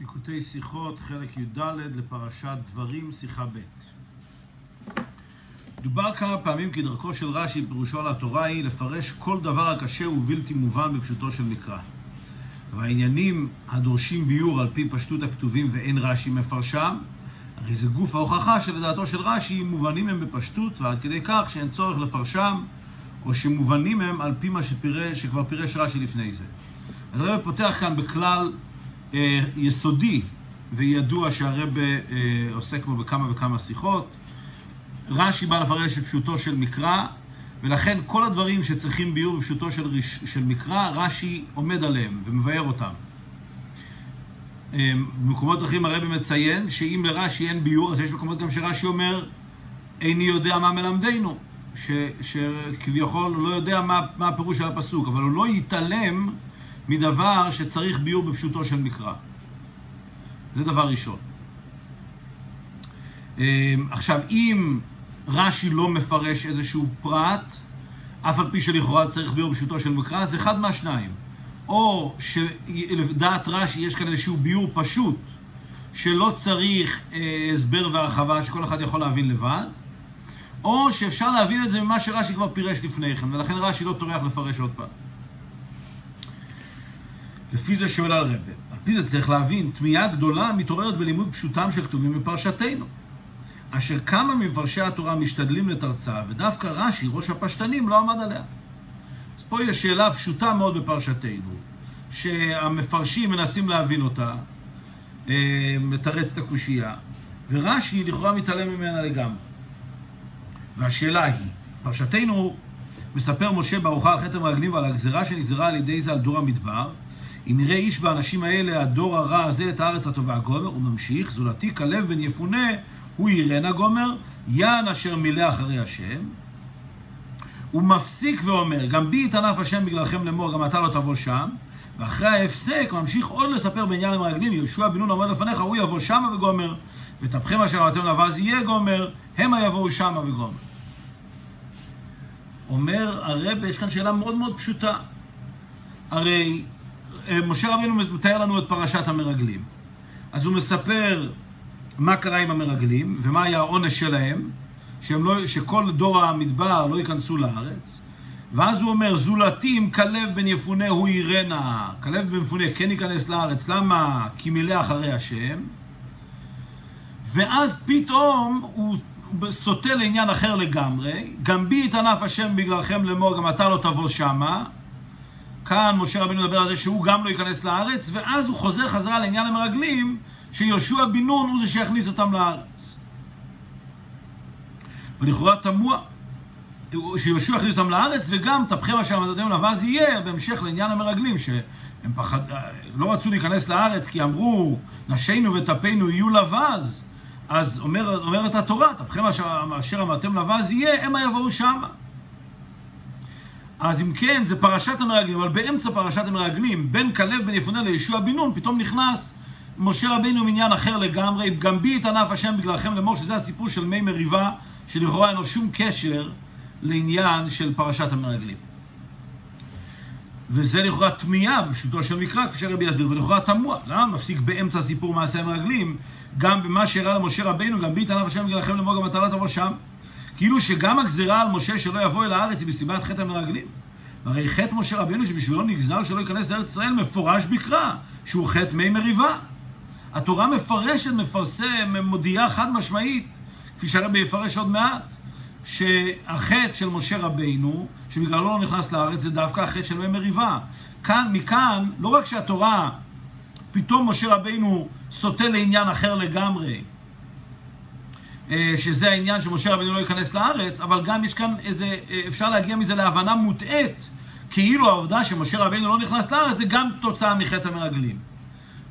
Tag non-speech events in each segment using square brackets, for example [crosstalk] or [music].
ליקוטי שיחות, חלק י"ד לפרשת דברים, שיחה ב'. דובר כמה פעמים כי דרכו של רש"י פירושו על התורה היא לפרש כל דבר הקשה ובלתי מובן בפשוטו של מקרא. והעניינים הדורשים ביור על פי פשטות הכתובים ואין רש"י מפרשם, הרי זה גוף ההוכחה שלדעתו של רש"י מובנים הם בפשטות ועד כדי כך שאין צורך לפרשם או שמובנים הם על פי מה שפירש, שכבר פירש רש"י לפני זה. אז הרב פותח כאן בכלל יסודי וידוע שהרב אה, עוסק בו בכמה וכמה שיחות. רש"י בא לפרש את פשוטו של מקרא, ולכן כל הדברים שצריכים ביור בפשוטו של, של מקרא, רש"י עומד עליהם ומבאר אותם. אה, במקומות אחרים הרב מציין שאם לרש"י אין ביור, אז יש מקומות גם שרש"י אומר, איני יודע מה מלמדנו. ש, שכביכול הוא לא יודע מה, מה הפירוש של הפסוק, אבל הוא לא יתעלם מדבר שצריך ביור בפשוטו של מקרא. זה דבר ראשון. עכשיו, אם רש"י לא מפרש איזשהו פרט, אף על פי שלכאורה צריך ביור בפשוטו של מקרא, זה אחד מהשניים. או שלדעת רש"י יש כאן איזשהו ביור פשוט, שלא צריך אה, הסבר והרחבה, שכל אחד יכול להבין לבד, או שאפשר להבין את זה ממה שרש"י כבר פירש לפני כן, ולכן רש"י לא טורח לפרש עוד פעם. לפי זה שואל רבי. על פי זה צריך להבין, תמיהה גדולה מתעוררת בלימוד פשוטם של כתובים בפרשתנו. אשר כמה מפרשי התורה משתדלים לתרצה, ודווקא רש"י, ראש הפשטנים, לא עמד עליה. אז פה יש שאלה פשוטה מאוד בפרשתנו, שהמפרשים מנסים להבין אותה, מתרץ את הקושייה, ורש"י לכאורה מתעלם ממנה לגמרי. והשאלה היא, פרשתנו מספר משה בארוחה על חטא המרגלים ועל הגזירה שנגזרה על ידי זה על דור המדבר, אם יראה איש באנשים האלה, הדור הרע הזה, את הארץ הטובה גומר, הוא ממשיך, זולתי כלב בן יפונה, הוא ירנה גומר, יען אשר מילא אחרי השם. הוא מפסיק ואומר, גם בי יתענף השם בגללכם לאמור, גם אתה לא תבוא שם. ואחרי ההפסק, ממשיך עוד לספר בעניין המרגלים, יהושע בן נון עומד לפניך, הוא יבוא שמה וגומר, ותפכם אשר ראיתם לבז יהיה גומר, המה יבואו שמה וגומר. אומר הרב, יש כאן שאלה מאוד מאוד פשוטה. הרי משה רבינו מתאר לנו את פרשת המרגלים. אז הוא מספר מה קרה עם המרגלים, ומה היה העונש שלהם, לא, שכל דור המדבר לא ייכנסו לארץ. ואז הוא אומר, זולתי אם כלב בן יפונה הוא ירנה. כלב בן יפונה כן ייכנס לארץ, למה? כי מילא אחרי השם. ואז פתאום הוא סוטה לעניין אחר לגמרי. גם בי יתענף השם בגללכם לאמור, גם אתה לא תבוא שמה. כאן משה רבינו מדבר על זה שהוא גם לא ייכנס לארץ, ואז הוא חוזר חזרה לעניין המרגלים, שיהושע בן נון הוא זה שיכניס אותם לארץ. ולכאורה תמוה, שיהושע יכניס אותם לארץ, וגם תפכם אשר מדדם לבז יהיה, בהמשך לעניין המרגלים, שהם פחד, לא רצו להיכנס לארץ כי אמרו, נשינו וטפינו יהיו לבז, אז אומר, אומרת התורה, תפכם אשר אמרתם לבז יהיה, המה יבואו שמה. אז אם כן, זה פרשת המרגלים, אבל באמצע פרשת המרגלים, בין כלב בן יפונה לישוע בן נון, פתאום נכנס משה רבינו מעניין אחר לגמרי, גם בי יתענף השם בגללכם לאמור, שזה הסיפור של מי מריבה, שלכאורה אין לו שום קשר לעניין של פרשת המרגלים. וזה לכאורה תמיהה בפשוטו של מקרא, כפי שהרבי יסביר, ולכאורה תמוה. למה מפסיק באמצע סיפור מעשה המרגלים, גם במה שאירע למשה רבינו, גם בי יתענף השם בגללכם לאמור, גם אתה לא תבוא שם. כאילו שגם הגזירה על משה שלא יבוא אל הארץ היא מסיבת חטא המרגלים. הרי חטא משה רבינו שבשבילו נגזר שלא ייכנס לארץ ישראל מפורש בקרא, שהוא חטא מי מריבה. התורה מפרשת, מפרסם, מודיעה חד משמעית, כפי שהרבי יפרש עוד מעט, שהחטא של משה רבינו, שבגללו לא נכנס לארץ, זה דווקא החטא של מי מריבה. כאן, מכאן, לא רק שהתורה, פתאום משה רבינו סוטה לעניין אחר לגמרי, שזה העניין שמשה רבינו לא ייכנס לארץ, אבל גם יש כאן איזה, אפשר להגיע מזה להבנה מוטעית, כאילו העובדה שמשה רבינו לא נכנס לארץ זה גם תוצאה מחטא המרגלים.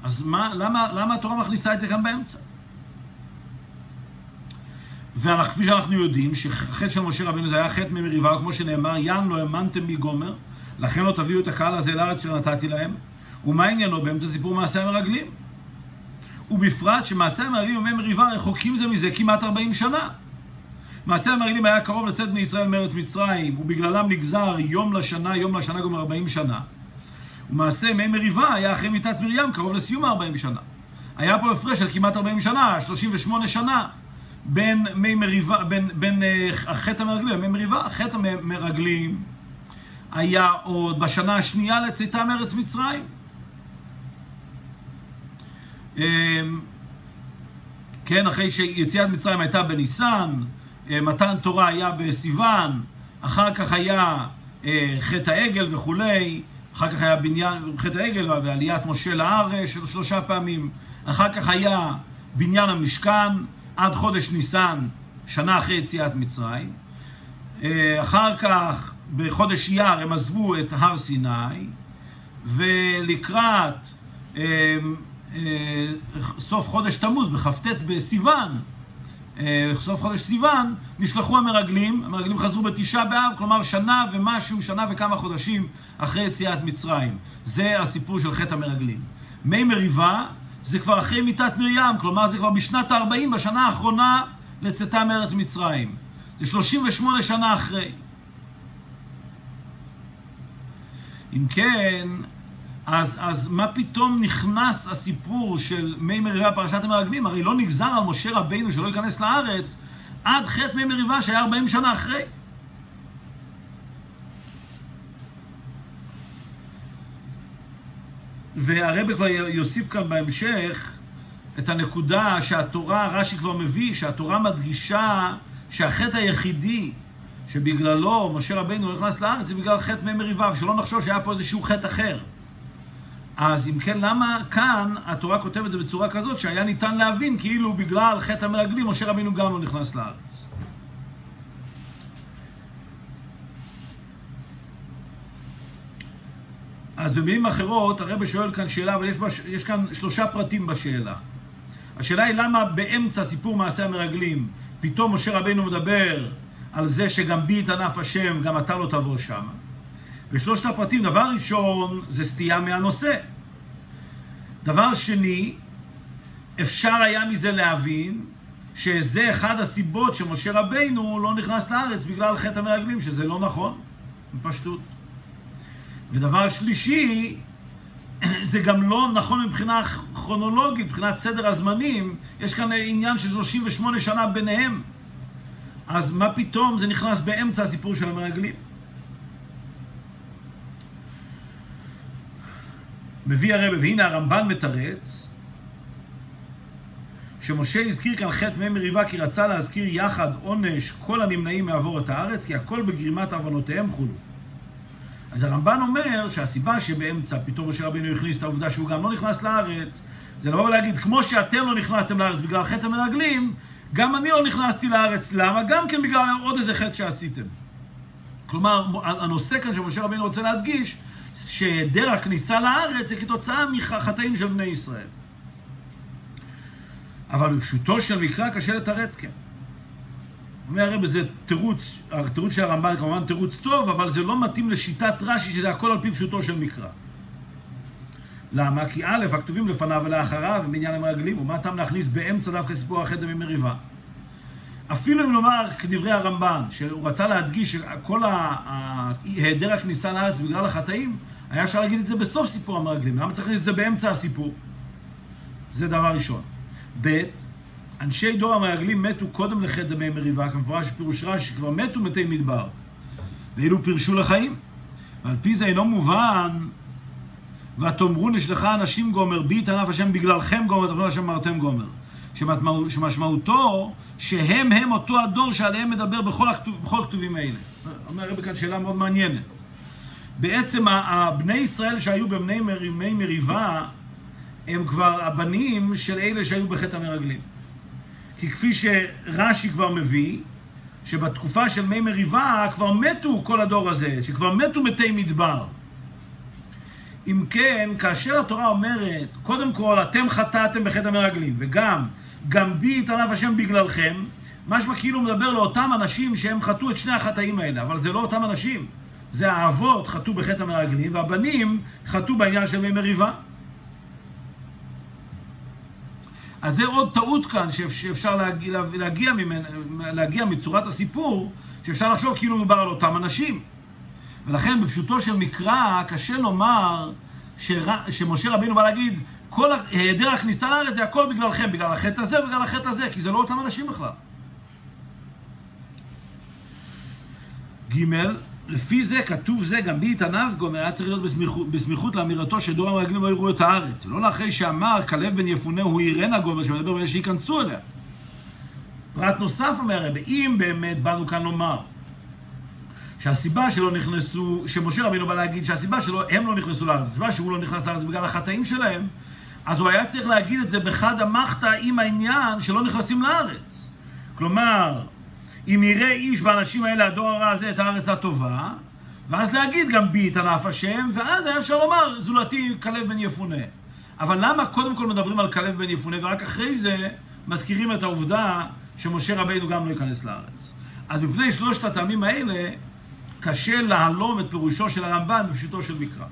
אז מה, למה, למה התורה מכניסה את זה כאן באמצע? וכפי שאנחנו יודעים, שחטא של משה רבינו זה היה חטא ממריבה, כמו שנאמר, ין לא האמנתם בי גומר, לכן לא תביאו את הקהל הזה לארץ שנתתי להם. ומה עניינו באמצע סיפור מעשה המרגלים? ובפרט שמעשה המרגלים ומי מריבה רחוקים זה מזה כמעט 40 שנה. מעשה המרגלים היה קרוב לצאת בני ישראל מארץ מצרים, ובגללם נגזר יום לשנה, יום לשנה גומר 40 שנה. ומעשה מי מריבה היה אחרי מיתת מרים, קרוב לסיום ה-40 שנה. היה פה הפרש של כמעט 40 שנה, 38 שנה, בין מי מריבה, בין, בין uh, חטא המרגלים למי מריבה. חטא המרגלים היה עוד בשנה השנייה לצאתה מארץ מצרים. Um, כן, אחרי שיציאת מצרים הייתה בניסן, uh, מתן תורה היה בסיוון, אחר כך היה uh, חטא העגל וכולי, אחר כך היה בניין, חטא העגל ועליית משה לארץ של שלושה פעמים, אחר כך היה בניין המשכן עד חודש ניסן, שנה אחרי יציאת מצרים. אה, אחר כך, בחודש אייר, הם עזבו את הר סיני, ולקראת אה, אה, סוף חודש תמוז, בכ"ט בסיוון, סוף חודש סיוון, נשלחו המרגלים, המרגלים חזרו בתשעה באב, כלומר שנה ומשהו, שנה וכמה חודשים אחרי יציאת מצרים. זה הסיפור של חטא המרגלים. מי מריבה זה כבר אחרי מיתת מרים, כלומר זה כבר בשנת ה-40, בשנה האחרונה לצאתה מארץ מצרים. זה 38 שנה אחרי. אם כן, אז, אז מה פתאום נכנס הסיפור של מי מריבה פרשת המרגלים? הרי לא נגזר על משה רבינו שלא ייכנס לארץ עד חטא מי מריבה שהיה 40 שנה אחרי. והרבה כבר יוסיף כאן בהמשך את הנקודה שהתורה, רש"י כבר מביא, שהתורה מדגישה שהחטא היחידי שבגללו משה רבינו נכנס לארץ זה בגלל חטא מי מריבה, ושלא נחשוב שהיה פה איזשהו חטא אחר. אז אם כן, למה כאן התורה כותבת את זה בצורה כזאת שהיה ניתן להבין כאילו בגלל חטא המרגלים משה רבינו גם לא נכנס לארץ? אז במילים אחרות, הרב שואל כאן שאלה, אבל יש, בש... יש כאן שלושה פרטים בשאלה. השאלה היא למה באמצע סיפור מעשה המרגלים, פתאום משה רבינו מדבר על זה שגם בי יתענף השם, גם אתה לא תבוא שם. ושלושת הפרטים, דבר ראשון, זה סטייה מהנושא. דבר שני, אפשר היה מזה להבין שזה אחד הסיבות שמשה רבינו לא נכנס לארץ בגלל חטא המרגלים, שזה לא נכון, בפשטות. ודבר שלישי, [clears throat] זה גם לא נכון מבחינה כרונולוגית, מבחינת סדר הזמנים, יש כאן עניין של 38 שנה ביניהם. אז מה פתאום זה נכנס באמצע הסיפור של המרגלים? מביא הרב, והנה הרמב"ן מתרץ, שמשה הזכיר כאן חטא מי מריבה כי רצה להזכיר יחד עונש כל הנמנעים מעבור את הארץ, כי הכל בגרימת עוונותיהם חולו. אז הרמב"ן אומר שהסיבה שבאמצע פתאום משה רבינו הכניס את העובדה שהוא גם לא נכנס לארץ, זה לבוא ולהגיד, כמו שאתם לא נכנסתם לארץ בגלל חטא המרגלים, גם אני לא נכנסתי לארץ. למה? גם כן בגלל עוד איזה חטא שעשיתם. כלומר, הנושא כאן שמשה רבינו רוצה להדגיש, שהיעדר הכניסה לארץ זה כתוצאה מחטאים של בני ישראל. אבל בפשוטו של מקרא קשה לתרץ כן. אומר הרב, זה תירוץ, התירוץ של הרמב"ן כמובן תירוץ טוב, אבל זה לא מתאים לשיטת רש"י, שזה הכל על פי פשוטו של מקרא. למה? כי א', הכתובים לפניו ולאחריו הם בעניין המרגלים, ומה טעם להכניס באמצע דווקא סיפור החטא ממריבה? אפילו אם נאמר כדברי הרמב"ן, שהוא רצה להדגיש שכל היעדר הכניסה לארץ בגלל החטאים, היה אפשר להגיד את זה בסוף סיפור המרגלים. למה צריך להגיד את זה באמצע הסיפור? זה דבר ראשון. ב', אנשי דור המרגלים מתו קודם לחטא דמי מריבה, כמפורש בפירוש רש"י, שכבר מתו מתי מדבר, ואילו פירשו לחיים. ועל פי זה אינו מובן, ותאמרו נשלחה אנשים גומר, בי יתענף השם בגללכם גומר, תאמרו השם מרתם גומר. שמשמעותו שהם הם אותו הדור שעליהם מדבר בכל, הכתוב, בכל הכתובים האלה. אומר הרבי כאן שאלה מאוד מעניינת. בעצם בני ישראל שהיו בבני מריבה, הם כבר הבנים של אלה שהיו בחטא המרגלים. כי כפי שרש"י כבר מביא, שבתקופה של מי מריבה כבר מתו כל הדור הזה, שכבר מתו מתי מדבר. אם כן, כאשר התורה אומרת, קודם כל, אתם חטאתם בחטא המרגלים, וגם, גם בי יתענף השם בגללכם, משמע כאילו מדבר לאותם אנשים שהם חטאו את שני החטאים האלה, אבל זה לא אותם אנשים. זה האבות חטאו בחטא המרגלים, והבנים חטאו בעניין של מי מריבה. אז זה עוד טעות כאן שאפשר להגיע, להגיע, ממנ, להגיע מצורת הסיפור, שאפשר לחשוב כאילו מדובר על אותם אנשים. ולכן בפשוטו של מקרא קשה לומר שר, שמשה רבינו בא להגיד, כל היעדר הכניסה לארץ זה הכל בגללכם, בגלל החטא הזה ובגלל החטא הזה, כי זה לא אותם אנשים בכלל. ג' לפי זה, כתוב זה, גם בי התענב גומר, היה צריך להיות בסמיכות, בסמיכות לאמירתו שדור המרגלים לא יראו את הארץ. ולא לאחרי שאמר כלב בן יפונה הוא ירנה גומר, שמדבר באלה שייכנסו אליה. פרט נוסף אומר הרבי, אם באמת באנו כאן לומר שהסיבה שלא נכנסו, שמשה רבינו בא להגיד שהסיבה שלו, הם לא נכנסו לארץ, הסיבה שהוא לא נכנס לארץ בגלל החטאים שלהם, אז הוא היה צריך להגיד את זה בחד המחתא עם העניין שלא נכנסים לארץ. כלומר, אם יראה איש באנשים האלה הדור הרע הזה את הארץ הטובה, ואז להגיד גם בי יתענף השם, ואז היה אפשר לומר זולתי כלב בן יפונה. אבל למה קודם כל מדברים על כלב בן יפונה, ורק אחרי זה מזכירים את העובדה שמשה רבינו גם לא ייכנס לארץ? אז מפני שלושת הטעמים האלה, קשה להלום את פירושו של הרמב"ן בפשוטו של מקרא.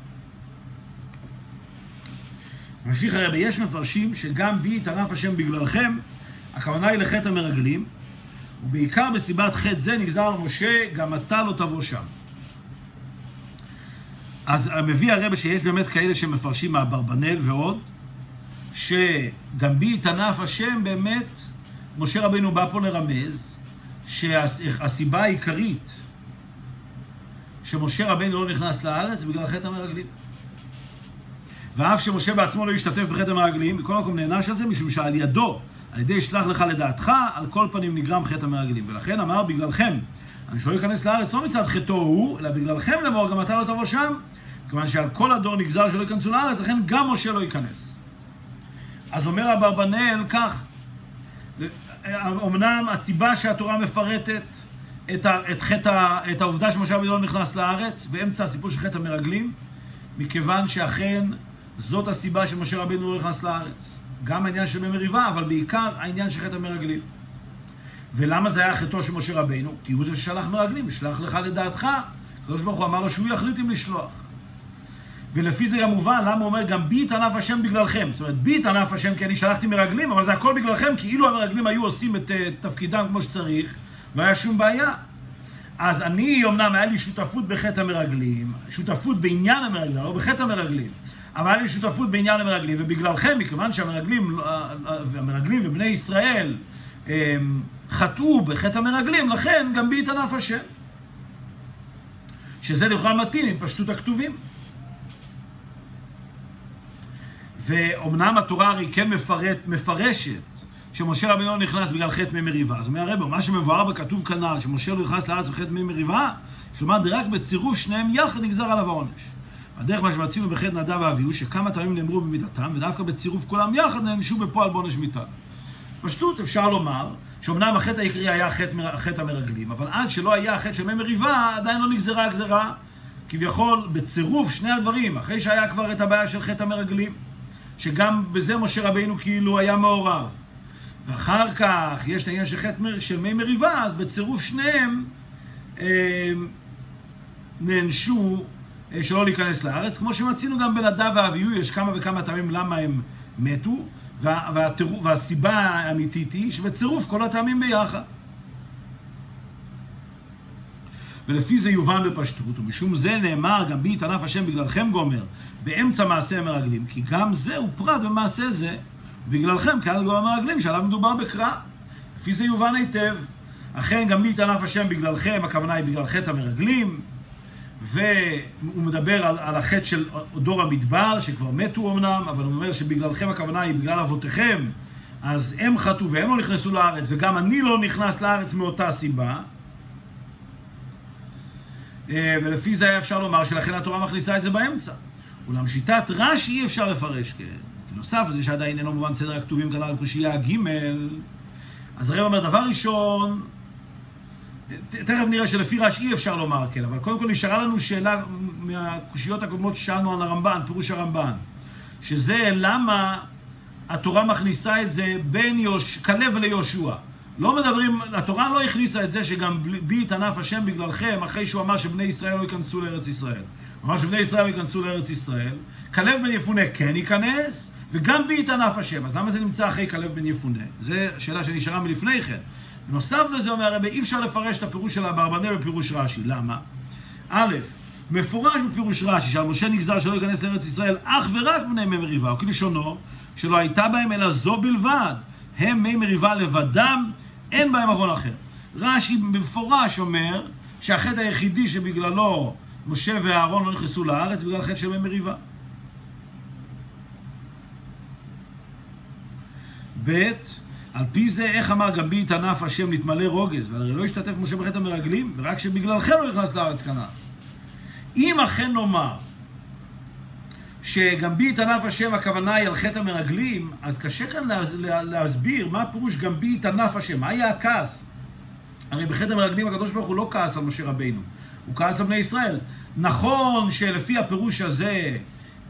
ממשיך הרבי, יש מפרשים שגם בי יתענף השם בגללכם, הכוונה היא לחטא המרגלים, ובעיקר בסיבת חטא זה נגזר משה, גם אתה לא תבוא שם. אז מביא הרבה שיש באמת כאלה שמפרשים מאברבנאל ועוד, שגם בי יתענף השם באמת, משה רבינו בא פה לרמז, שהסיבה העיקרית שמשה רבינו לא נכנס לארץ בגלל חטא המרגלים. ואף שמשה בעצמו לא השתתף בחטא המרגלים, בכל מקום נענש על זה, משום שעל ידו על ידי ישלח לך לדעתך, על כל פנים נגרם חטא המרגלים. ולכן אמר בגללכם, אני שלא ייכנס לארץ לא מצד חטאו הוא, אלא בגללכם לאמור, גם אתה לא תבוא שם, כיוון שעל כל הדור נגזר שלא ייכנסו לארץ, לכן גם משה לא ייכנס. אז אומר אברבנאל כך, אמנם הסיבה שהתורה מפרטת את, ה, את, חטא, את העובדה שמשה רבינו לא נכנס לארץ, באמצע הסיפור של חטא המרגלים, מכיוון שאכן זאת הסיבה שמשה רבינו נכנס לארץ. גם העניין של מריבה, אבל בעיקר העניין של חטא המרגלים. ולמה זה היה חטאו של משה רבינו? כי הוא זה ששלח מרגלים, שלח לך לדעתך. הקדוש ברוך הוא אמר לו שהוא יחליט אם לשלוח. ולפי זה גם מובן למה הוא אומר גם בי תענף השם בגללכם. זאת אומרת, בי תענף השם כי אני שלחתי מרגלים, אבל זה הכל בגללכם, כי אילו המרגלים היו עושים את uh, תפקידם כמו שצריך, לא היה שום בעיה. אז אני, אמנם היה לי שותפות בחטא המרגלים, שותפות בעניין המרגלים, לא בחטא המרגלים. אבל היה לי שותפות בעניין המרגלים, ובגללכם, מכיוון שהמרגלים המרגלים ובני ישראל חטאו בחטא המרגלים, לכן גם בי התענף השם. שזה לכאורה מתאים עם פשטות הכתובים. ואומנם התורה הרי כן מפרט, מפרשת שמשה רבינו לא נכנס בגלל חטא מי מריבה. אז אומר הרב, מה שמבואר בכתוב כנ"ל, שמשה לא נכנס לארץ בחטא מי מריבה, כלומר רק בצירוף שניהם יחד נגזר עליו העונש. הדרך מה שמצינו בחטא נדב ואביהו, שכמה פעמים נאמרו במידתם, ודווקא בצירוף כולם יחד נענשו בפועל בעונש מיתה. פשטות אפשר לומר, שאומנם החטא העיקרי היה חטא, חטא המרגלים, אבל עד שלא היה החטא של מי מריבה, עדיין לא נגזרה הגזרה. כביכול, בצירוף שני הדברים, אחרי שהיה כבר את הבעיה של חטא המרגלים, שגם בזה משה רבינו כאילו היה מעורב. ואחר כך יש את העניין של חטא של מי מריבה, אז בצירוף שניהם אה, נענשו שלא להיכנס לארץ, כמו שמצינו גם בנדב ואביהו, יש כמה וכמה טעמים למה הם מתו, וה, והתירוף, והסיבה האמיתית היא שבצירוף כל הטעמים ביחד. ולפי זה יובן בפשטות, ומשום זה נאמר גם בי יתענף השם בגללכם גומר, באמצע מעשה המרגלים, כי גם זה הוא פרט במעשה זה, בגללכם קהל גומר המרגלים שעליו מדובר בקרא. לפי זה יובן היטב. אכן גם בי יתענף השם בגללכם, הכוונה היא בגלל חטא המרגלים, והוא מדבר על, על החטא של דור המדבר, שכבר מתו אמנם, אבל הוא אומר שבגללכם הכוונה היא בגלל אבותיכם, אז הם חטאו והם לא נכנסו לארץ, וגם אני לא נכנס לארץ מאותה סיבה. אה, ולפי זה היה אפשר לומר שלכן התורה מכניסה את זה באמצע. אולם שיטת רש"י אי אפשר לפרש כן. בנוסף לזה שעדיין אינו מובן סדר הכתובים כלל קושייה ג' אז הרב אומר, דבר ראשון, תכף נראה שלפי רש אי אפשר לומר כן, אבל קודם כל נשארה לנו שאלה מהקושיות הקודמות ששאלנו על הרמב"ן, פירוש הרמב"ן, שזה למה התורה מכניסה את זה בין יוש... כלב ליהושע. לא מדברים, התורה לא הכניסה את זה שגם בי יתענף השם בגללכם, אחרי שהוא אמר שבני ישראל לא ייכנסו לארץ ישראל. הוא אמר שבני ישראל לא ייכנסו לארץ ישראל, כלב בן יפונה כן ייכנס, וגם בי יתענף השם. אז למה זה נמצא אחרי כלב בן יפונה? זו שאלה שנשארה מלפני כן. בנוסף לזה אומר הרבי, אי אפשר לפרש את הפירוש של אברבנאל בפירוש רש"י. למה? א', מפורש בפירוש רש"י, שעל משה נגזר שלא ייכנס לארץ ישראל אך ורק בני מי מריבה, או כלשונו, שלא הייתה בהם אלא זו בלבד. הם מי מריבה לבדם, אין בהם עוון אחר. רש"י במפורש אומר שהחטא היחידי שבגללו משה ואהרון לא נכנסו לארץ, בגלל חטא של מי מריבה. ב' על פי זה, איך אמר גם בי תנף השם נתמלא רוגז, והרי לא השתתף משה בחטא המרגלים, ורק שבגללכם לא נכנס לארץ כנען. אם אכן נאמר שגם בי יתענף השם הכוונה היא על חטא המרגלים, אז קשה כאן להסביר מה פירוש גם בי יתענף השם, מה היה הכעס? הרי בחטא המרגלים הקדוש ברוך הוא לא כעס על משה רבינו, הוא כעס על בני ישראל. נכון שלפי הפירוש הזה,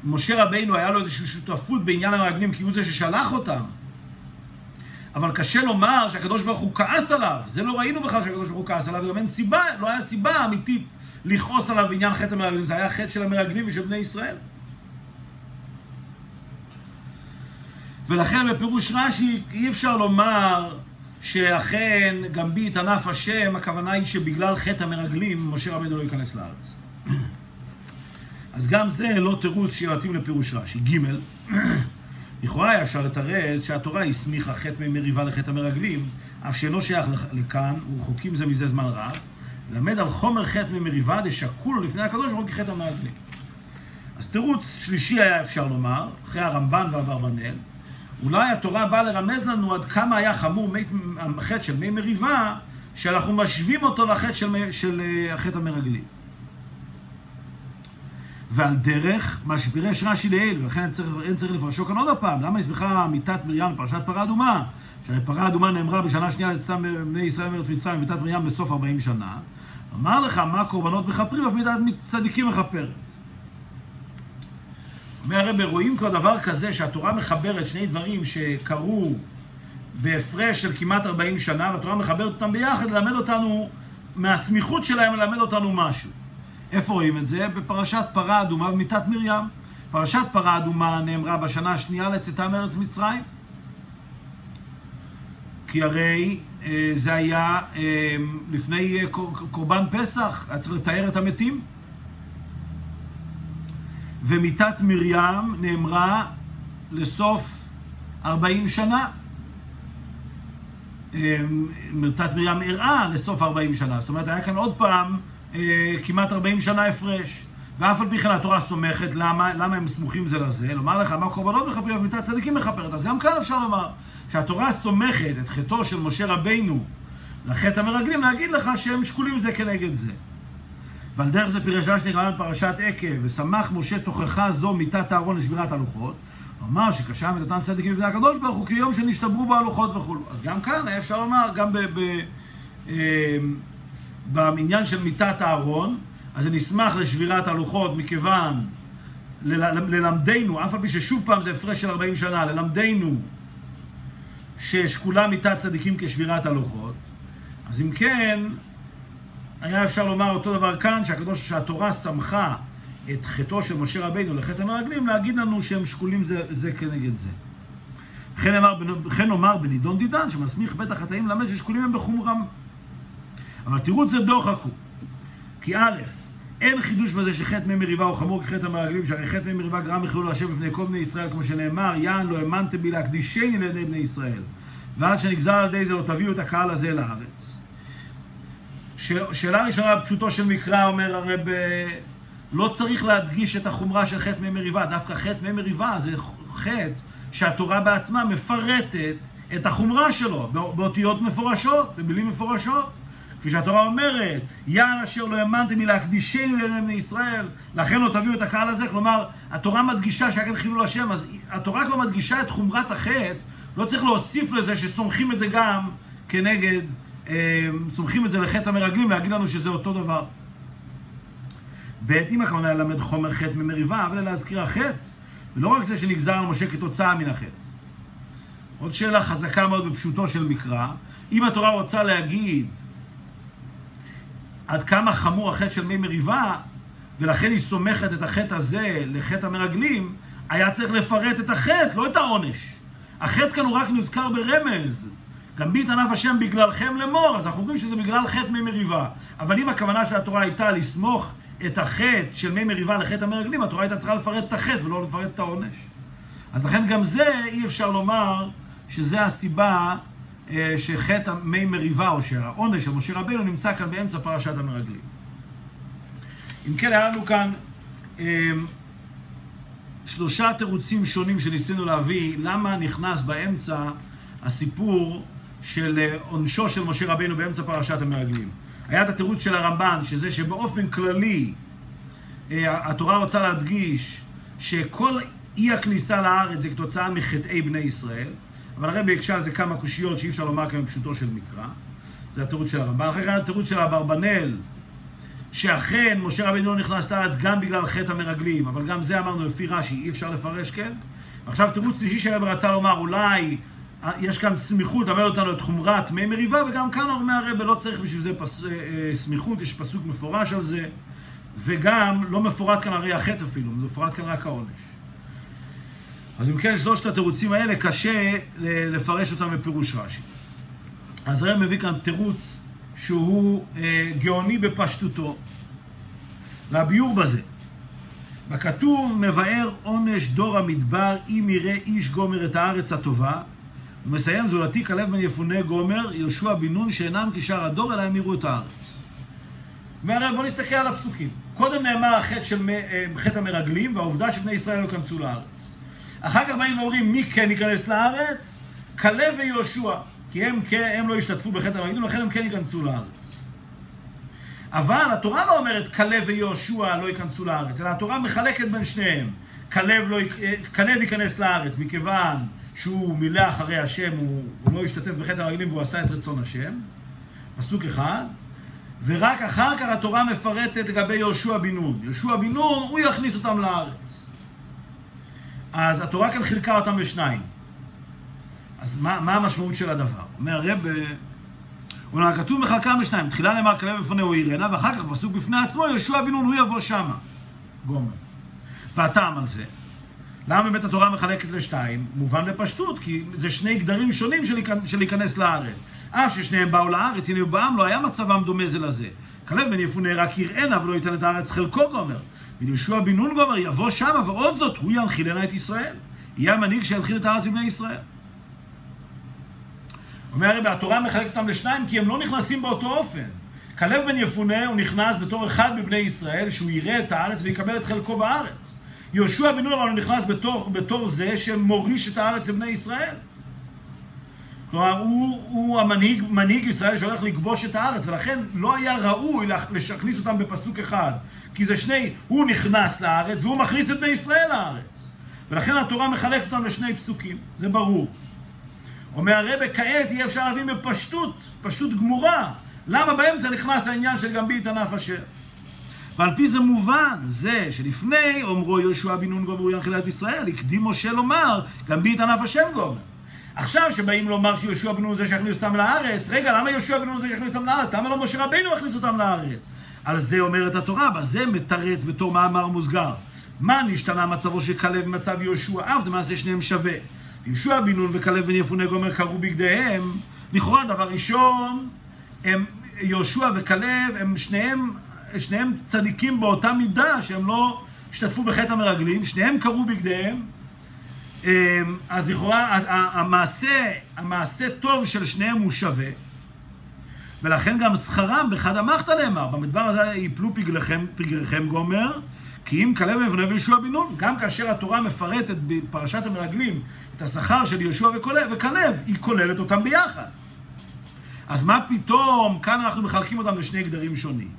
משה רבינו היה לו איזושהי שותפות בעניין המרגלים כי הוא זה ששלח אותם, אבל קשה לומר שהקדוש ברוך הוא כעס עליו, זה לא ראינו בכלל שהקדוש ברוך הוא כעס עליו, וגם אין סיבה, לא היה סיבה אמיתית לכעוס עליו בעניין חטא המרגלים, זה היה חטא של המרגלים ושל בני ישראל. ולכן בפירוש רש"י אי אפשר לומר שאכן גם בי התענף השם, הכוונה היא שבגלל חטא המרגלים משה רבנו לא ייכנס לארץ. [clears throat] אז גם זה לא תירוץ שיתאים לפירוש רש"י. ג' לכאורה היה אפשר לתרץ שהתורה הסמיכה חטא ממריבה לחטא המרגלים, אף שאינו שייך לכאן, ורחוקים זה מזה זמן רב, למד על חומר חטא ממריבה דשקול לפני הקדוש ברוך הוא כחטא המרגלים. אז תירוץ שלישי היה אפשר לומר, אחרי הרמב"ן ואברבנאל, אולי התורה באה לרמז לנו עד כמה היה חמור החטא של מי מריבה, שאנחנו משווים אותו לחטא של, של אה, החטא המרגלים. ועל דרך מה שפירש רש"י לעיל, ולכן אין צריך, אין צריך לפרשו כאן עוד פעם, למה הסביכה מיתת מרים בפרשת פרה אדומה? שהרי פרה אדומה נאמרה בשנה שנייה לצאתם בני ישראל מארץ מצרים, מיתת מרים בסוף 40 שנה. אמר לך מה קורבנות מכפרים, אף מיתת צדיקים מכפרת. אומר הרב, רואים כבר דבר כזה שהתורה מחברת שני דברים שקרו בהפרש של כמעט 40 שנה, והתורה מחברת אותם ביחד, ללמד אותנו, מהסמיכות שלהם ללמד אותנו משהו. איפה רואים את זה? בפרשת פרה אדומה ומיתת מרים. פרשת פרה אדומה נאמרה בשנה השנייה לצאתה מארץ מצרים. כי הרי אה, זה היה אה, לפני אה, קורבן פסח, היה צריך לתאר את המתים. ומיתת מרים נאמרה לסוף 40 שנה. מיתת מרים אירעה לסוף 40 שנה. זאת אומרת, היה כאן עוד פעם כמעט 40 שנה הפרש. ואף על פי כן התורה סומכת, למה, למה הם סמוכים זה לזה? לומר לך, מה קורבנות מכפרים ומיתת צדיקים מכפרת. אז גם כאן אפשר לומר שהתורה סומכת את חטאו של משה רבינו לחטא המרגלים, להגיד לך שהם שקולים זה כנגד זה. ועל דרך זה פירש רש"י רעיון פרשת עקב, ושמח משה תוכחה זו מיתת אהרון לשבירת הלוחות. אמר שקשה מיתתם צדיקים לפני הקדוש ברוך הוא כיום שנשתברו בו הלוחות וכו'. אז גם כאן היה אפשר לומר, גם ב... ב אה, בעניין של מיתת אהרון, אז אני אשמח לשבירת הלוחות מכיוון ללמדנו, אף על פי ששוב פעם זה הפרש של 40 שנה, ללמדנו ששקולה מיתת צדיקים כשבירת הלוחות, אז אם כן, היה אפשר לומר אותו דבר כאן, שהקדוש, שהתורה סמכה את חטאו של משה רבינו לחטא המרגלים, להגיד לנו שהם שקולים זה, זה כנגד זה. וכן נאמר בנידון דידן, שמסמיך בית החטאים ללמד ששקולים הם בחומרם. אבל תירוץ זה דוחק הוא. כי א', אין חידוש בזה שחטא מי מריבה הוא חמור כחטא המרגלים, שהרי חטא מי מריבה גרם מחילול השם בפני כל בני ישראל, כמו שנאמר, יען לא האמנתם בי להקדישני לעיני בני ישראל. ועד שנגזר על ידי זה לא תביאו את הקהל הזה לארץ. שאלה ראשונה, פשוטו של מקרא, אומר הרב, לא צריך להדגיש את החומרה של חטא מי מריבה, דווקא חטא מי מריבה זה חטא שהתורה בעצמה מפרטת את החומרה שלו באותיות מפורשות, במילים מפורשות. כפי שהתורה אומרת, יען אשר לא האמנתם מלהקדישנו לעיני ישראל, לכן לא תביאו את הקהל הזה. כלומר, התורה מדגישה שהיה כאן חילול השם, אז התורה כבר מדגישה את חומרת החטא, לא צריך להוסיף לזה שסומכים את זה גם כנגד, אה, סומכים את זה לחטא המרגלים, להגיד לנו שזה אותו דבר. ב' אם הכוונה ללמד חומר חטא ממריבה, אבל להזכיר החטא, ולא רק זה שנגזר על משה כתוצאה מן החטא. עוד שאלה חזקה מאוד בפשוטו של מקרא, אם התורה רוצה להגיד עד כמה חמור החטא של מי מריבה, ולכן היא סומכת את החטא הזה לחטא המרגלים, היה צריך לפרט את החטא, לא את העונש. החטא כאן הוא רק נזכר ברמז. גם בי תנף השם בגללכם לאמור, אז אנחנו אומרים שזה בגלל חטא מי מריבה. אבל אם הכוונה של התורה הייתה לסמוך את החטא של מי מריבה לחטא המרגלים, התורה הייתה צריכה לפרט את החטא ולא לפרט את העונש. אז לכן גם זה אי אפשר לומר שזה הסיבה שחטא מי מריבה, או שהעונש של משה רבינו נמצא כאן באמצע פרשת המרגלים. אם כן, היה לנו כאן אה, שלושה תירוצים שונים שניסינו להביא למה נכנס באמצע הסיפור של אה, עונשו של משה רבינו באמצע פרשת המרגלים. היה את התירוץ של הרמב"ן, שזה שבאופן כללי התורה רוצה להדגיש שכל אי הכניסה לארץ זה כתוצאה מחטאי בני ישראל, אבל הרבי הקשה על זה כמה קושיות שאי אפשר לומר כאן בפשוטו של מקרא. זה התירוץ של הרמב"ן. אחרי כן התירוץ של אברבנאל, שאכן משה רבינו לא נכנס לארץ גם בגלל חטא המרגלים, אבל גם זה אמרנו לפי רש"י, אי אפשר לפרש כן. עכשיו תירוץ שלישי שהרבי רצה לומר, אולי יש כאן סמיכות, אמר אותנו את חומרת מי מריבה, וגם כאן אומר הרבי לא צריך בשביל זה פס, אה, אה, סמיכות, יש פסוק מפורש על זה, וגם לא מפורט כאן הרי החטא אפילו, מפורט כאן רק העונש. אז אם כן, שלושת התירוצים האלה קשה לפרש אותם בפירוש רש"י. אז הרב מביא כאן תירוץ שהוא אה, גאוני בפשטותו, והביור בזה. בכתוב מבאר עונש דור המדבר אם יראה איש גומר את הארץ הטובה ומסיים זולתי כלב בן יפונה גומר יהושע בן נון שאינם כשאר הדור אלא הם יראו את הארץ. אומר בוא נסתכל על הפסוקים. קודם נאמר החטא של אה, חטא המרגלים והעובדה שבני ישראל לא ייכנסו לארץ. אחר כך באים ואומרים מי כן ייכנס לארץ? כלב ויהושע. כי הם, כן, הם לא השתתפו בחטא המרגלים, לכן הם כן ייכנסו לארץ. אבל התורה לא אומרת כלב ויהושע לא ייכנסו לארץ, אלא התורה מחלקת בין שניהם. כלב, לא, כלב ייכנס לארץ מכיוון שהוא מילא אחרי השם, הוא, הוא לא השתתף בחטא המרגלים והוא עשה את רצון השם. פסוק אחד. ורק אחר כך התורה מפרטת לגבי יהושע בן נון. יהושע בן נון, הוא יכניס אותם לארץ. אז התורה כאן חילקה אותם לשניים. אז מה, מה המשמעות של הדבר? אומר הרב, הוא אומר, כתוב מחלקה משניים, תחילה נאמר כלב בפנהו יראנה, ואחר כך פסוק בפני עצמו, יהושע בן נון, הוא יבוא שמה. גומר. והטעם על זה, למה באמת התורה מחלקת לשתיים? מובן בפשטות, כי זה שני גדרים שונים של להיכנס לארץ. אף ששניהם באו לארץ, הנה בעם לא היה מצבם דומה זה לזה. כלב בן יפונה רק יראנה ולא ייתן את הארץ חלקו גומר. ויהושע בן נון גומר יבוא שמה, ועוד זאת, הוא ינחילנה את ישראל. יהיה המנהיג שינחיל את הארץ לבני ישראל. אומר הרבי, התורה מחלקת אותם לשניים כי הם לא נכנסים באותו אופן. כלב בן יפונה הוא נכנס בתור אחד מבני ישראל שהוא יראה את הארץ ויקבל את חלקו בארץ. יהושע בן נון אבל הוא נכנס בתור, בתור זה שמוריש את הארץ לבני ישראל. כלומר, הוא, הוא המנהיג, מנהיג ישראל שהולך לכבוש את הארץ, ולכן לא היה ראוי להכניס אותם בפסוק אחד. כי זה שני, הוא נכנס לארץ והוא מכניס את בני ישראל לארץ. ולכן התורה מחלקת אותם לשני פסוקים, זה ברור. אומר הרבה, כעת יהיה אפשר להבין בפשטות, פשטות גמורה, למה באמצע נכנס העניין של גם בי ענף אשר. ועל פי זה מובן, זה שלפני אומרו יהושע בן נון גומר ינחילת ישראל, הקדים משה לומר, גם בי ענף השם גומר. עכשיו שבאים לומר שיהושע בן נון זה שיכניס אותם לארץ, רגע, למה יהושע בן נון זה שיכניס אותם לארץ? למה לא משה רבינו יכניס אותם לארץ? על זה אומרת התורה, בזה מתרץ בתור מאמר מוסגר. מה נשתנה מצבו של כלב ממצב יהושע? אף למעשה שניהם שווה. יהושע בן נון וכלב בן יפונה גומר קראו בגדיהם. לכאורה, דבר ראשון, הם, יהושע וכלב, הם שניהם, שניהם צדיקים באותה מידה שהם לא השתתפו בחטא המרגלים, שניהם קראו בגדיהם. אמ, אז לכאורה המעשה, המעשה טוב של שניהם הוא שווה. ולכן גם שכרם בחד המחתא נאמר, במדבר הזה יפלו פגריכם, פגריכם גומר, כי אם כלב אבנה ויהושע בן נון, גם כאשר התורה מפרטת בפרשת המרגלים את השכר של יהושע וכלב, היא כוללת אותם ביחד. אז מה פתאום, כאן אנחנו מחלקים אותם לשני גדרים שונים.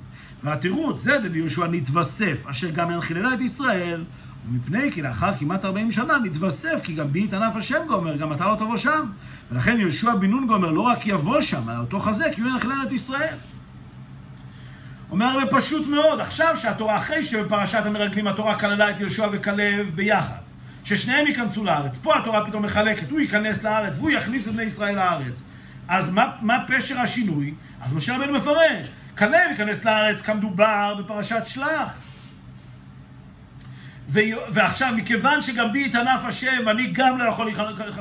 והתירוץ, זה ליהושע נתווסף, אשר גם ינחילנה את ישראל, ומפני כי לאחר כמעט 40 שנה נתווסף, כי גם בי יתענף השם גומר, גם אתה לא תבוא שם. ולכן יהושע בן נון גומר לא רק יבוא שם, אלא אותו חזק, כי הוא ינחילן את ישראל. אומר הרבה פשוט מאוד, עכשיו שהתורה, אחרי שבפרשת המרגלים התורה כללה את יהושע וכלב ביחד, ששניהם ייכנסו לארץ, פה התורה פתאום מחלקת, הוא ייכנס לארץ והוא יכניס את בני ישראל לארץ. אז מה, מה פשר השינוי? אז משה רבנו מפרש, כלב ייכנס לארץ כמדובר בפרשת שלח. ועכשיו, מכיוון שגם בי התענף השם, ואני גם לא יכול,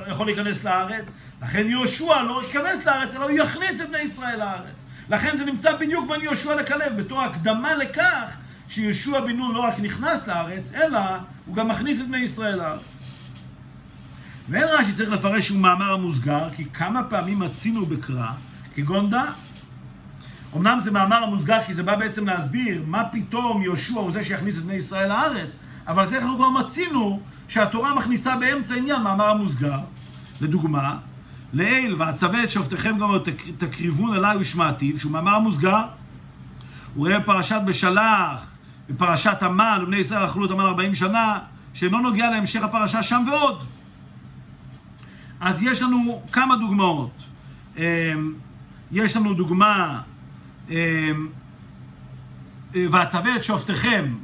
יכול להיכנס לארץ, לכן יהושע לא ייכנס לארץ, אלא הוא יכניס את בני ישראל לארץ. לכן זה נמצא בדיוק בין יהושע לכלב, בתור הקדמה לכך שיהושע בן נון לא רק נכנס לארץ, אלא הוא גם מכניס את בני ישראל לארץ. ואין רש"י צריך לפרש שהוא מאמר המוסגר, כי כמה פעמים מצינו בקרא, כגון דא. אמנם זה מאמר המוסגר, כי זה בא בעצם להסביר מה פתאום יהושע הוא זה שיכניס את בני ישראל לארץ, אבל זה אנחנו כבר מצינו שהתורה מכניסה באמצע עניין מאמר המוסגר. לדוגמה, לעיל ואצווה את שופטיכם גם תקריבון אליי ושמעתיו, שהוא מאמר מוסגר. הוא רואה פרשת בשלח, בפרשת המן, ובני ישראל אכלו את המן 40 שנה, שאינו נוגע להמשך הפרשה שם ועוד. אז יש לנו כמה דוגמאות. אמ, יש לנו דוגמה, אמ, ואצווה את שופטיכם,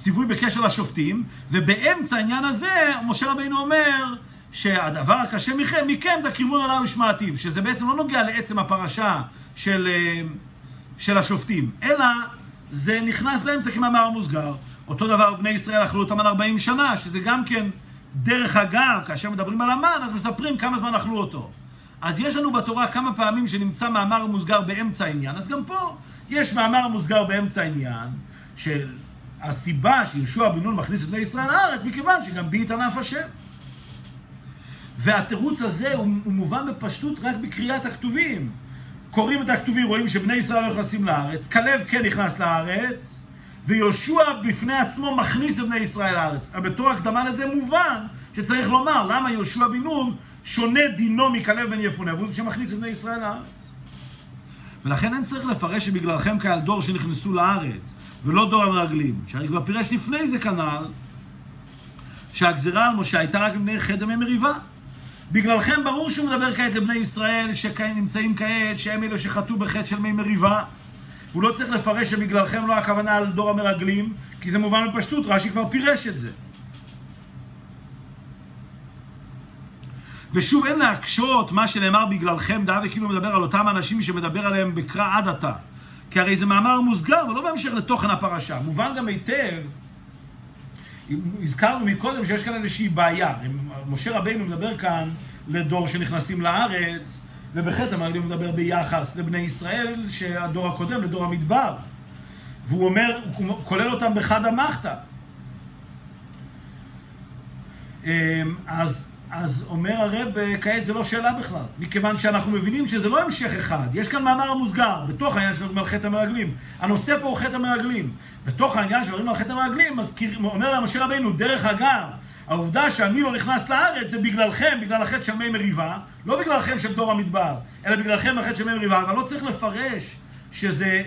ציווי בקשר לשופטים, ובאמצע העניין הזה, משה רבינו אומר, שהדבר הקשה מכם, מכם תקריבון עליו משמעתיו, שזה בעצם לא נוגע לעצם הפרשה של, אה, של השופטים, אלא זה נכנס באמצע כמאמר מוסגר. אותו דבר בני ישראל אכלו אותם על 40 שנה, שזה גם כן דרך אגב, כאשר מדברים על המן, אז מספרים כמה זמן אכלו אותו. אז יש לנו בתורה כמה פעמים שנמצא מאמר מוסגר באמצע העניין, אז גם פה יש מאמר מוסגר באמצע העניין, של הסיבה שיהושע בן נון מכניס את בני ישראל לארץ, מכיוון שגם בי התענף השם. והתירוץ הזה הוא, הוא מובן בפשטות רק בקריאת הכתובים. קוראים את הכתובים, רואים שבני ישראל לא נכנסים לארץ, כלב כן נכנס לארץ, ויהושע בפני עצמו מכניס את בני ישראל לארץ. בתור הקדמה לזה מובן שצריך לומר למה יהושע בן נון שונה דינו מכלב בן יפונה, והוא זה שמכניס את בני ישראל לארץ. ולכן אין צריך לפרש שבגללכם כעל דור שנכנסו לארץ, ולא דור המרגלים, שהרי כבר פירש לפני זה כנ"ל, שהגזירה על משה הייתה רק מפני חטא ימי מריבה. בגללכם ברור שהוא מדבר כעת לבני ישראל שנמצאים כעת, שהם אלו שחטאו בחטא של מי מריבה. הוא לא צריך לפרש שבגללכם לא הכוונה על דור המרגלים, כי זה מובן בפשטות, רש"י כבר פירש את זה. ושוב, אין להקשות מה שנאמר בגללכם, דעה וכאילו מדבר על אותם אנשים שמדבר עליהם בקרא עד עתה. כי הרי זה מאמר מוסגר ולא בהמשך לתוכן הפרשה. מובן גם היטב הזכרנו מקודם שיש כאן איזושהי בעיה. משה רבינו מדבר כאן לדור שנכנסים לארץ, ובחטא המרגלים מדבר ביחס לבני ישראל, שהדור הקודם, לדור המדבר. והוא אומר, הוא כולל אותם בחד המחתא. אמ, אז אז אומר הרב, כעת זה לא שאלה בכלל, מכיוון שאנחנו מבינים שזה לא המשך אחד, יש כאן מאמר מוסגר, בתוך העניין של חטא המרגלים. הנושא פה הוא חטא המרגלים. בתוך העניין של על חטא המרגלים, אומר להם משה רבינו, דרך אגב, העובדה שאני לא נכנס לארץ זה בגללכם, בגלל החטא של מי מריבה, לא בגללכם של דור המדבר, אלא בגללכם החטא של מי מריבה, אבל לא צריך לפרש שזה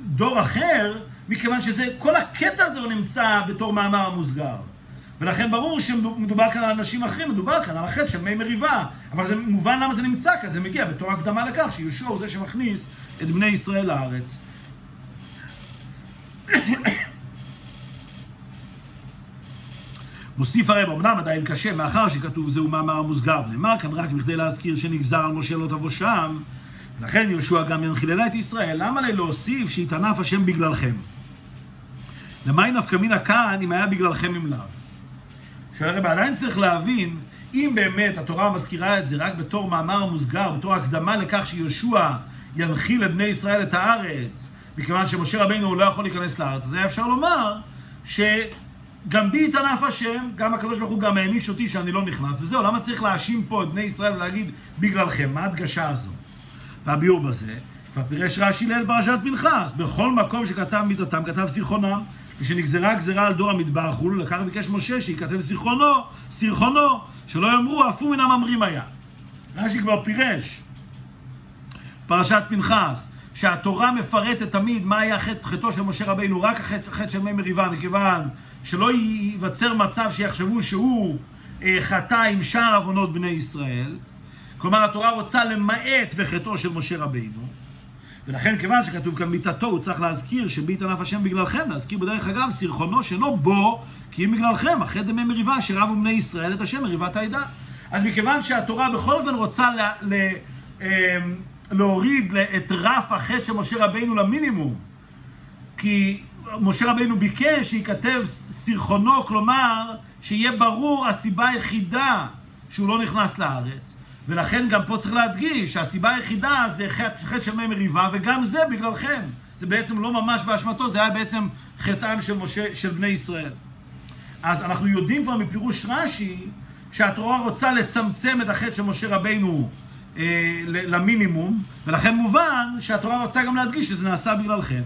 דור אחר, מכיוון שזה, כל הקטע הזה לא נמצא בתור מאמר המוסגר. ולכן ברור שמדובר כאן על אנשים אחרים, מדובר כאן על החטא של מי מריבה. אבל זה מובן למה זה נמצא כאן, זה מגיע בתור הקדמה לכך שיהושע הוא זה שמכניס את בני ישראל לארץ. מוסיף הרב, אמנם עדיין קשה, מאחר שכתוב זהו מאמר מוסגר, נאמר כאן רק בכדי להזכיר שנגזר על משה לא תבוא שם, לכן יהושע גם ינחילה את ישראל, למה לי להוסיף שיתענף השם בגללכם? למי נפקא מינה כאן אם היה בגללכם אם לאו? שהרי עדיין צריך להבין, אם באמת התורה מזכירה את זה רק בתור מאמר מוסגר, בתור הקדמה לכך שיהושע ינחיל לבני ישראל את הארץ, מכיוון שמשה רבינו לא יכול להיכנס לארץ, אז היה אפשר לומר שגם בי יתענף השם, גם הקדוש ברוך הוא גם העניש אותי שאני לא נכנס, וזהו, למה צריך להאשים פה את בני ישראל ולהגיד בגללכם? מה ההדגשה הזו? והביאור בזה, כבר פירש רש"י לאל פרשת פנחס, בכל מקום שכתב מידתם כתב זיכרונם. כשנגזרה הגזרה על דור המדבר, חולו לקח וביקש משה שייכתב זיכרונו, סירחונו, שלא יאמרו אפו מן הממרים היה. רש"י כבר פירש, פרשת פנחס, שהתורה מפרטת תמיד מה היה חטא, חטאו של משה רבינו, רק החטא, החטא של מי מריבה, מכיוון שלא ייווצר מצב שיחשבו שהוא אה, חטא עם שאר עוונות בני ישראל. כלומר, התורה רוצה למעט בחטאו של משה רבינו. ולכן כיוון שכתוב כאן מיתתו, הוא צריך להזכיר שביט ענף השם בגללכם, להזכיר בדרך אגב סירחונו שאינו בו, כי אם בגללכם, אחרי דמי מריבה, שרבו בני ישראל את השם מריבת העדה. אז מכיוון שהתורה בכל אופן רוצה ל, ל, אמ, להוריד את רף החטא של משה רבינו למינימום, כי משה רבינו ביקש שייכתב סירחונו, כלומר, שיהיה ברור הסיבה היחידה שהוא לא נכנס לארץ. ולכן גם פה צריך להדגיש שהסיבה היחידה זה חטא של מי מריבה, וגם זה בגללכם. זה בעצם לא ממש באשמתו, זה היה בעצם חטאם של, משה, של בני ישראל. אז אנחנו יודעים כבר מפירוש רש"י שהתורה רוצה לצמצם את החטא של משה רבינו אה, למינימום, ולכן מובן שהתורה רוצה גם להדגיש שזה נעשה בגללכם.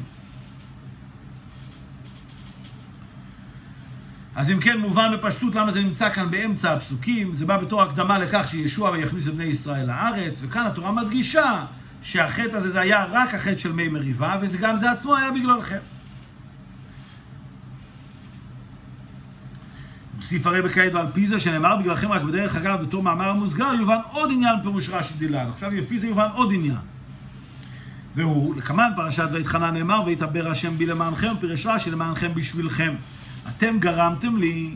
אז אם כן, מובן בפשטות למה זה נמצא כאן באמצע הפסוקים, זה בא בתור הקדמה לכך שישוע יכניס את בני ישראל לארץ, וכאן התורה מדגישה שהחטא הזה זה היה רק החטא של מי מריבה, וגם זה עצמו היה בגללכם. מוסיף הרי בכעת ועל פי זה שנאמר בגללכם רק בדרך אגב בתור מאמר מוסגר יובן עוד עניין פירוש רש"י דילן. עכשיו לפי זה יובן עוד עניין. והוא, לקמן פרשת ויתחנה נאמר ויתבר השם בי למענכם, פירש רש"י למענכם בשבילכם. אתם גרמתם לי,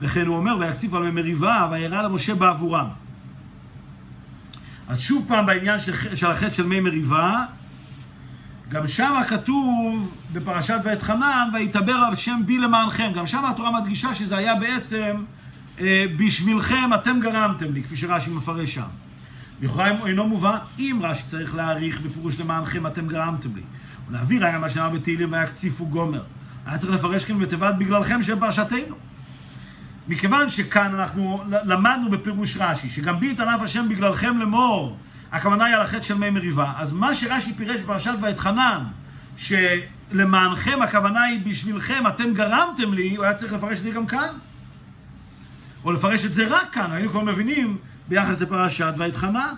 וכן הוא אומר ויקציף על מריבה וירא למשה בעבורם. אז שוב פעם בעניין של, של החטא של מי מריבה, גם שם כתוב בפרשת ואת חנן, ויתבר השם בי למענכם. גם שם התורה מדגישה שזה היה בעצם אה, בשבילכם אתם גרמתם לי, כפי שרש"י מפרש שם. לכאורה אינו מובן, אם רש"י צריך להעריך בפירוש למענכם אתם גרמתם לי. ולהעביר היה מה שנאמר בתהילים ויקציפו גומר. היה צריך לפרש כאן בתיבת בגללכם של פרשתנו. מכיוון שכאן אנחנו למדנו בפירוש רש"י, שגם בי יתענף השם בגללכם לאמור, הכוונה היא על החטא של מי מריבה. אז מה שרש"י פירש בפרשת ואתחנן, שלמענכם הכוונה היא בשבילכם, אתם גרמתם לי, הוא היה צריך לפרש את זה גם כאן. או לפרש את זה רק כאן, היינו כבר מבינים ביחס לפרשת ואתחנן.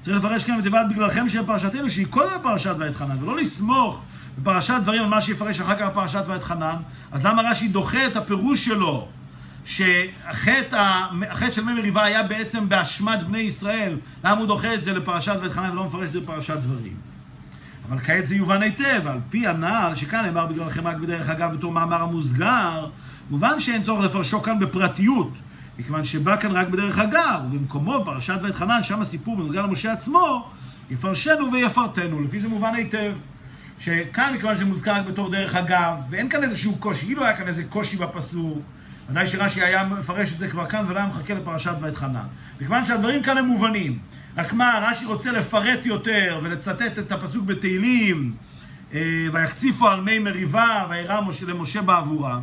צריך לפרש כאן בתיבת בגללכם של פרשתנו, שהיא קודם לפרשת ואתחנן, ולא לסמוך בפרשת דברים על מה שיפרש אחר כך בפרשת ואתחנן. אז למה רש"י דוחה את הפירוש שלו שהחטא של מי מריבה היה בעצם באשמת בני ישראל, למה הוא דוחה את זה לפרשת ואתחנן ולא מפרש את זה בפרשת דברים? אבל כעת זה יובן היטב, על פי הנעל, שכאן נאמר בגללכם רק בדרך אגב בתור מאמר המוסגר, מובן שאין צורך לפרשו כאן בפרטיות, מכיוון שבא כאן רק בדרך אגב, ובמקומו פרשת ואתחנן, שם הסיפור בנוגע למשה עצמו, יפרשנו ויפרטנו, לפי זה מובן היטב. שכאן מכיוון שזה מוזכר רק בתור דרך אגב, ואין כאן איזשהו קושי, אילו היה כאן איזה קושי בפסוק, ודאי שרש"י היה מפרש את זה כבר כאן ולא היה מחכה לפרשת ואתחנן. מכיוון שהדברים כאן הם מובנים, רק מה, רש"י רוצה לפרט יותר ולצטט את הפסוק בתהילים, אה, ויקציפו על מי מריבה וירא למשה בעבורם,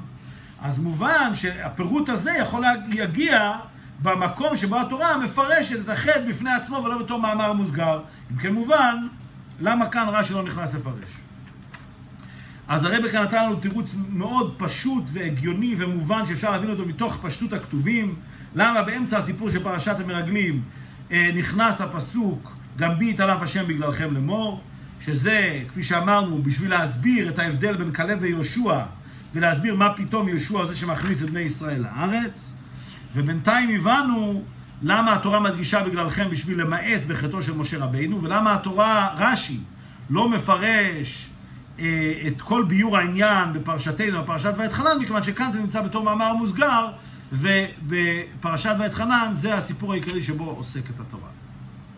אז מובן שהפירוט הזה יכול להגיע במקום שבו התורה מפרשת את החטא בפני עצמו ולא בתור מאמר מוסגר. אם כן מובן, למה כאן רש"י לא נכנס לפרש? אז הרב כאן נתן לנו תירוץ מאוד פשוט והגיוני ומובן שאפשר להבין אותו מתוך פשטות הכתובים. למה באמצע הסיפור של פרשת המרגלים אה, נכנס הפסוק גם בי יתעלף השם בגללכם לאמור, שזה, כפי שאמרנו, בשביל להסביר את ההבדל בין כלב ויהושע ולהסביר מה פתאום יהושע זה שמכניס את בני ישראל לארץ. ובינתיים הבנו למה התורה מדגישה בגללכם בשביל למעט בחטאו של משה רבינו, ולמה התורה, רש"י, לא מפרש את כל ביור העניין בפרשתנו, בפרשת ואתחנן, מכיוון שכאן זה נמצא בתור מאמר מוסגר, ובפרשת ואתחנן זה הסיפור העיקרי שבו עוסקת התורה.